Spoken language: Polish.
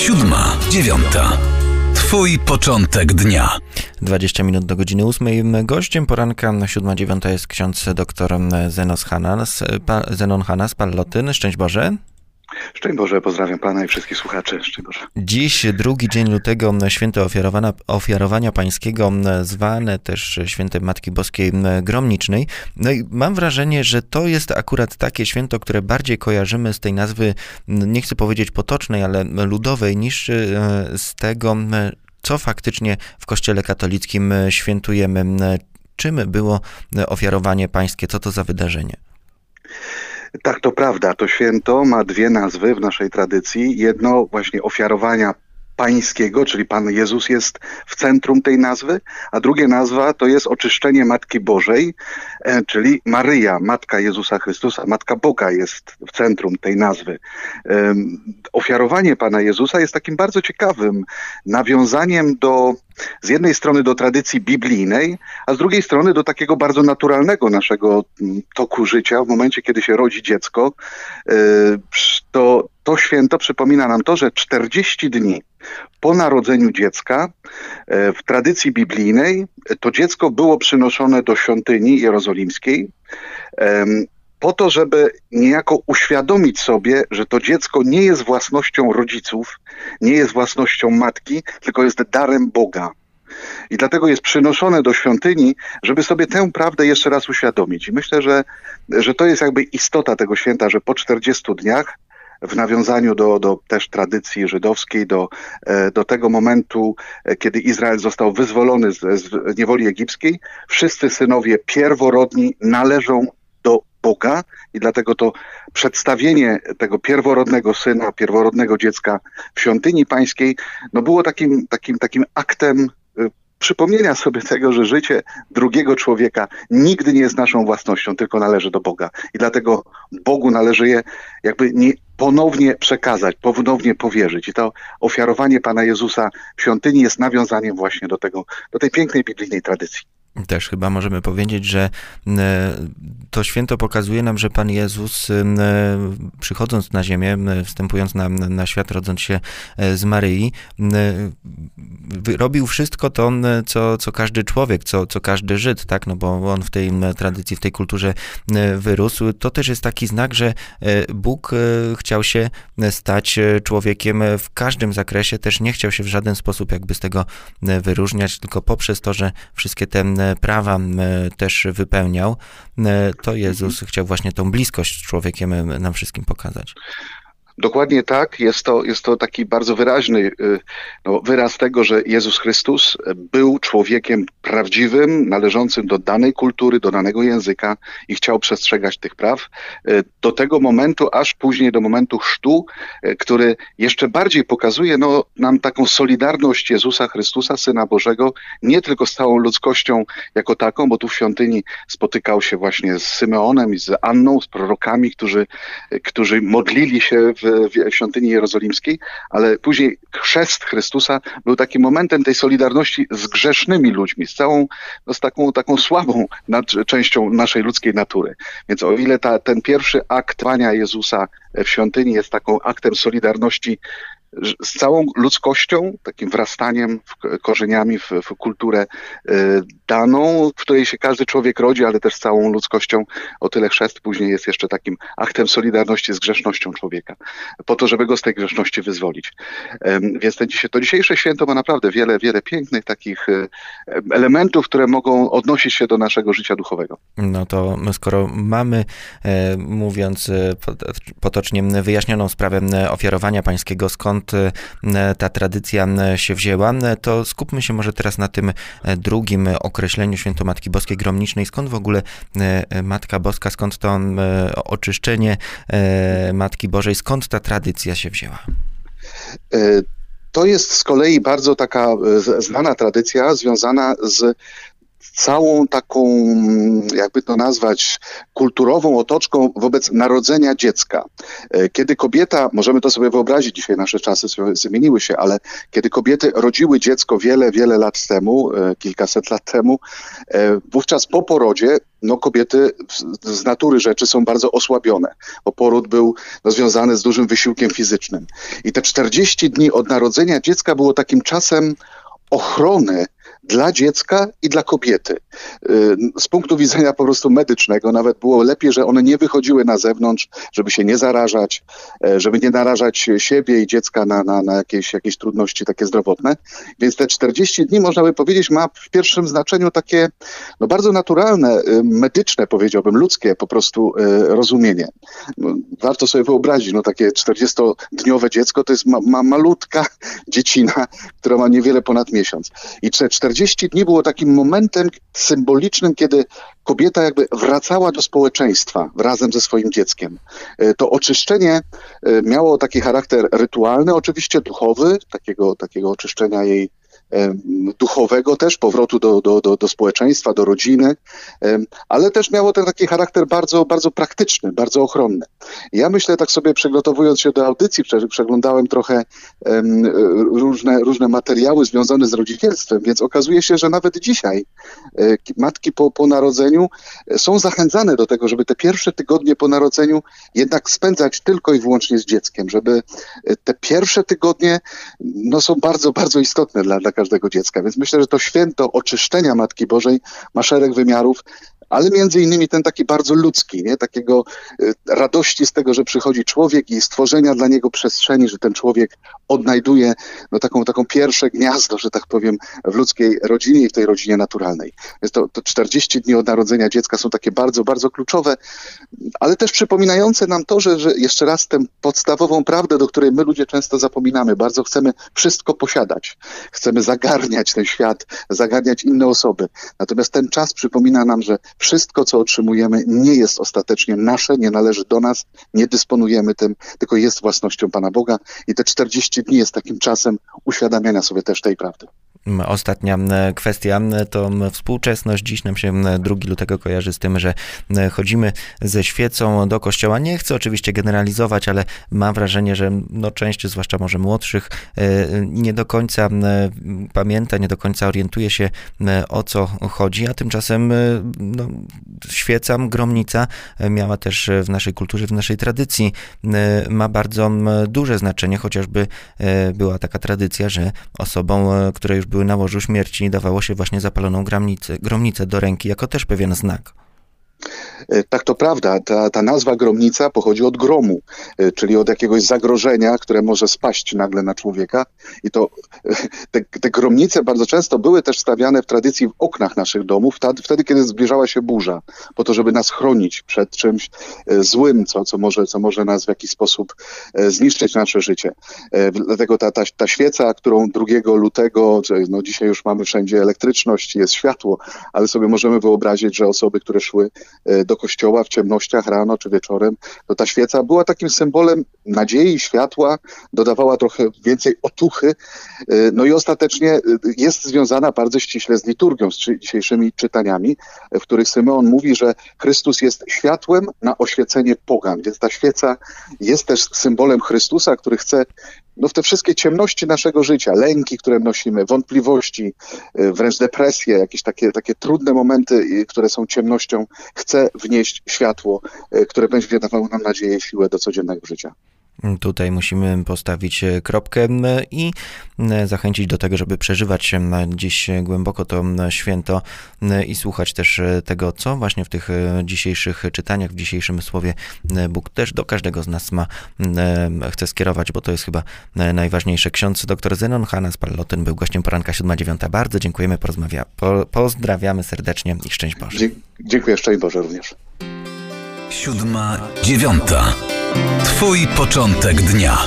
Siódma, dziewiąta. Twój początek dnia. 20 minut do godziny 8. Gościem poranka na 7.9 jest ksiądz dr Zenos Hanas, pa, Zenon Hanas. Szczęść Boże. Szczęść Boże, pozdrawiam Pana i wszystkich słuchaczy. Szczęść Boże. Dziś, drugi dzień lutego, święto ofiarowania, ofiarowania pańskiego, zwane też świętem Matki Boskiej Gromnicznej. No i mam wrażenie, że to jest akurat takie święto, które bardziej kojarzymy z tej nazwy, nie chcę powiedzieć potocznej, ale ludowej, niż e, z tego, co faktycznie w Kościele katolickim świętujemy. Czym było ofiarowanie pańskie? Co to za wydarzenie? Tak, to prawda. To święto ma dwie nazwy w naszej tradycji. Jedno właśnie ofiarowania pańskiego, czyli Pan Jezus jest w centrum tej nazwy, a drugie nazwa to jest oczyszczenie Matki Bożej, e, czyli Maryja, Matka Jezusa Chrystusa, Matka Boga jest w centrum tej nazwy. Ofiarowanie Pana Jezusa jest takim bardzo ciekawym nawiązaniem do z jednej strony do tradycji biblijnej, a z drugiej strony do takiego bardzo naturalnego naszego mm, toku życia. W momencie, kiedy się rodzi dziecko, e, to to święto przypomina nam to, że 40 dni po narodzeniu dziecka e, w tradycji biblijnej to dziecko było przynoszone do świątyni jerozolimskiej po to, żeby niejako uświadomić sobie, że to dziecko nie jest własnością rodziców, nie jest własnością matki, tylko jest darem Boga. I dlatego jest przynoszone do świątyni, żeby sobie tę prawdę jeszcze raz uświadomić. I myślę, że, że to jest jakby istota tego święta, że po 40 dniach w nawiązaniu do, do też tradycji żydowskiej, do, e, do tego momentu, e, kiedy Izrael został wyzwolony z, z niewoli egipskiej, wszyscy synowie pierworodni należą do Boga i dlatego to przedstawienie tego pierworodnego syna, pierworodnego dziecka w świątyni pańskiej, no było takim, takim, takim aktem przypomnienia sobie tego, że życie drugiego człowieka nigdy nie jest naszą własnością, tylko należy do Boga. I dlatego Bogu należy je jakby nie ponownie przekazać, ponownie powierzyć. I to ofiarowanie Pana Jezusa w świątyni jest nawiązaniem właśnie do tego, do tej pięknej biblijnej tradycji. Też chyba możemy powiedzieć, że e, to święto pokazuje nam, że Pan Jezus e, przychodząc na ziemię, wstępując na, na świat, rodząc się e, z Maryi, robił wszystko to, co, co każdy człowiek, co, co każdy Żyd, tak? No bo on w tej tradycji, w tej kulturze wyrósł. To też jest taki znak, że Bóg chciał się stać człowiekiem w każdym zakresie, też nie chciał się w żaden sposób jakby z tego wyróżniać, tylko poprzez to, że wszystkie te prawa też wypełniał, to Jezus mhm. chciał właśnie tą bliskość z człowiekiem nam wszystkim pokazać. Dokładnie tak. Jest to, jest to taki bardzo wyraźny y, no, wyraz tego, że Jezus Chrystus był człowiekiem prawdziwym, należącym do danej kultury, do danego języka i chciał przestrzegać tych praw. Y, do tego momentu, aż później do momentu chrztu, y, który jeszcze bardziej pokazuje no, nam taką solidarność Jezusa Chrystusa, Syna Bożego, nie tylko z całą ludzkością jako taką, bo tu w świątyni spotykał się właśnie z Symeonem i z Anną, z prorokami, którzy, którzy modlili się w w świątyni jerozolimskiej, ale później chrzest Chrystusa był takim momentem tej solidarności z grzesznymi ludźmi, z całą, no, z taką, taką słabą nad, częścią naszej ludzkiej natury. Więc o ile ta, ten pierwszy akt wania Jezusa w świątyni jest taką aktem solidarności z całą ludzkością, takim wrastaniem, korzeniami w, w kulturę y, daną, w której się każdy człowiek rodzi, ale też z całą ludzkością. O tyle chrzest później jest jeszcze takim aktem solidarności z grzesznością człowieka, po to, żeby go z tej grzeszności wyzwolić. Więc ten, to dzisiejsze święto ma naprawdę wiele, wiele pięknych takich y, elementów, które mogą odnosić się do naszego życia duchowego. No to skoro mamy, e, mówiąc e, potocznie, wyjaśnioną sprawę ofiarowania pańskiego, skąd skąd e, ta tradycja e, się wzięła, e, to skupmy się może teraz na tym drugim określeniu Świętomatki Boskiej Gromnicznej. Skąd w ogóle Matka Boska, skąd to oczyszczenie Matki Bożej, skąd ta tradycja się wzięła? To jest z kolei bardzo taka znana tradycja związana z całą taką, jakby to nazwać, kulturową otoczką wobec narodzenia dziecka. E, kiedy kobieta, możemy to sobie wyobrazić, dzisiaj nasze czasy zmieniły się, ale kiedy kobiety rodziły dziecko wiele, wiele lat temu, e, kilkaset lat temu, e, wówczas po porodzie no kobiety z natury rzeczy są bardzo osłabione, bo poród był no, związany z dużym wysiłkiem fizycznym. I te 40 dni od narodzenia dziecka było takim czasem ochrony dla dziecka i dla kobiety. Y, z punktu widzenia po prostu medycznego nawet było lepiej, że one nie wychodziły na zewnątrz, żeby się nie zarażać, e, żeby nie narażać siebie i dziecka na, na, na jakieś, jakieś trudności takie zdrowotne. Więc te 40 dni, można by powiedzieć, ma w pierwszym znaczeniu takie no, bardzo naturalne, y, medyczne, powiedziałbym, ludzkie po prostu y, rozumienie. No, warto sobie wyobrazić, no takie 40-dniowe dziecko to jest ma, ma, malutka dziecina, która ma niewiele ponad miesiąc. I 40 dni było takim momentem symbolicznym, kiedy kobieta jakby wracała do społeczeństwa razem ze swoim dzieckiem. E, to oczyszczenie e, miało taki charakter rytualny, oczywiście duchowy, takiego, takiego oczyszczenia jej duchowego też, powrotu do, do, do, do społeczeństwa, do rodziny, ale też miało ten taki charakter bardzo, bardzo praktyczny, bardzo ochronny. Ja myślę, tak sobie przygotowując się do audycji, przeglądałem trochę różne, różne materiały związane z rodzicielstwem, więc okazuje się, że nawet dzisiaj e, matki po, po narodzeniu e, są zachęcane do tego, żeby te pierwsze tygodnie po narodzeniu jednak spędzać tylko i wyłącznie z dzieckiem, żeby e, te pierwsze tygodnie no, są bardzo, bardzo istotne dla, dla każdego dziecka. Więc myślę, że to święto oczyszczenia Matki Bożej ma szereg wymiarów ale między innymi ten taki bardzo ludzki, nie? takiego y, radości z tego, że przychodzi człowiek i stworzenia dla niego przestrzeni, że ten człowiek odnajduje no, taką, taką pierwsze gniazdo, że tak powiem, w ludzkiej rodzinie i w tej rodzinie naturalnej. Więc to, to 40 dni od narodzenia dziecka są takie bardzo, bardzo kluczowe, ale też przypominające nam to, że, że jeszcze raz tę podstawową prawdę, do której my ludzie często zapominamy, bardzo chcemy wszystko posiadać. Chcemy zagarniać ten świat, zagarniać inne osoby. Natomiast ten czas przypomina nam, że wszystko, co otrzymujemy, nie jest ostatecznie nasze, nie należy do nas, nie dysponujemy tym, tylko jest własnością Pana Boga i te 40 dni jest takim czasem uświadamiania sobie też tej prawdy. Ostatnia kwestia to współczesność. Dziś nam się 2 lutego kojarzy z tym, że chodzimy ze świecą do kościoła. Nie chcę oczywiście generalizować, ale mam wrażenie, że no część, zwłaszcza może młodszych, e, nie do końca pamięta, nie do końca orientuje się o co chodzi, a tymczasem no, świeca, gromnica miała też w naszej kulturze, w naszej tradycji ma bardzo duże znaczenie, chociażby e, była taka tradycja, że osobom, które już były na łożu śmierci, dawało się właśnie zapaloną gromnicę, gromnicę do ręki jako też pewien znak. E, tak to prawda, ta, ta nazwa gromnica pochodzi od gromu, e, czyli od jakiegoś zagrożenia, które może spaść nagle na człowieka. I to e, te, te gromnice bardzo często były też stawiane w tradycji w oknach naszych domów, wtedy, kiedy zbliżała się burza, po to, żeby nas chronić przed czymś złym, co, co, może, co może nas w jakiś sposób zniszczyć nasze życie. Dlatego ta, ta, ta świeca, którą 2 lutego, no dzisiaj już mamy wszędzie elektryczność, jest światło, ale sobie możemy wyobrazić, że osoby, które szły do kościoła w ciemnościach rano czy wieczorem, to ta świeca była takim symbolem nadziei, światła, dodawała trochę więcej otuchy. Y, no i ostatecznie y, jest związana bardzo ściśle z liturgią, z dzisiejszymi czytaniami, w których Symeon mówi, że Chrystus jest światłem na oświecenie pogan. Więc ta świeca jest też symbolem Chrystusa, który chce no w te wszystkie ciemności naszego życia, lęki, które nosimy, wątpliwości, y, wręcz depresje, jakieś takie, takie trudne momenty, y, które są ciemnością, chce wnieść światło, y, które będzie dawało nam nadzieję i siłę do codziennego życia. Tutaj musimy postawić e, kropkę i e, zachęcić do tego, żeby przeżywać dziś głęboko to święto i słuchać też e, tego, co właśnie w tych dzisiejszych czytaniach, w dzisiejszym słowie Bóg też do każdego z nas ma, chce skierować, bo to jest chyba najważniejsze. Ksiądz dr Zenon Hannes Pallotyn był gościem poranka 7.9. Bardzo dziękujemy, porozmawia, po, pozdrawiamy serdecznie i szczęść Boże. Dziękuję, szczęść Boże również. Siódma, dziewiąta. Twój początek dnia.